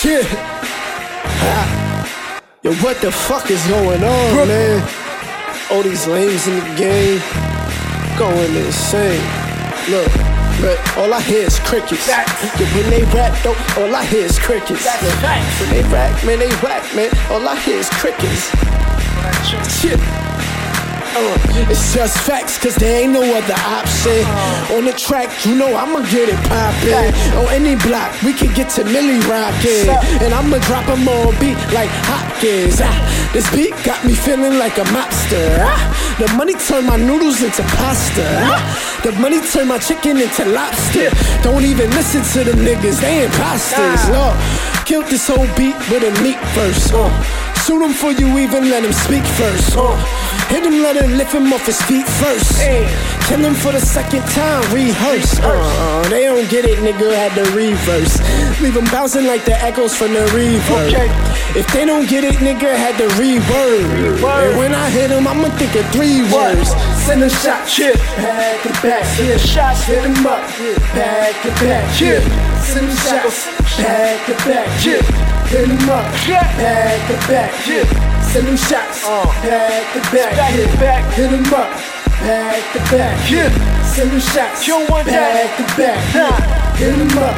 Shit. Yo, what the fuck is going on, man? All these lames in the game going insane. Look, but all I hear is crickets. Yeah, when they rap, though, all I hear is crickets. When they rap, man, they rap, man. All I hear is crickets. Shit. It's just facts, cause there ain't no other option. On the track, you know I'ma get it poppin'. On any block, we can get to Millie rockin'. And I'ma drop 'em on beat like Hopkins. Ah, this beat got me feeling like a mobster. Ah, the money turned my noodles into pasta. Ah, the money turned my chicken into lobster. Don't even listen to the niggas, they imposters. Look, killed this whole beat with a meat first. Uh, shoot him for you, even let him speak first. Uh, hit him, let him lift him off his feet first. Kill him for the second time, rehearse. Uh, they don't get it, nigga, had the reverse. Leave them bouncing like the echoes from the reverb. If they don't get it, nigga, had the reword. And when I hit him, I'ma think of three words. Send a shot, chip, back to back, yeah. shots, hit him up, back to back, yeah. Send them shots, back to back, yeah. Hit him up, back to back, yeah. Send them shots, back to back, yeah. back, hit him up, back to back, yeah. Send them shots, back to back, yeah. Hit him up,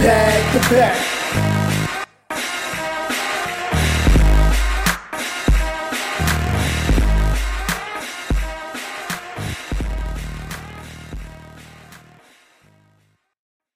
back to back.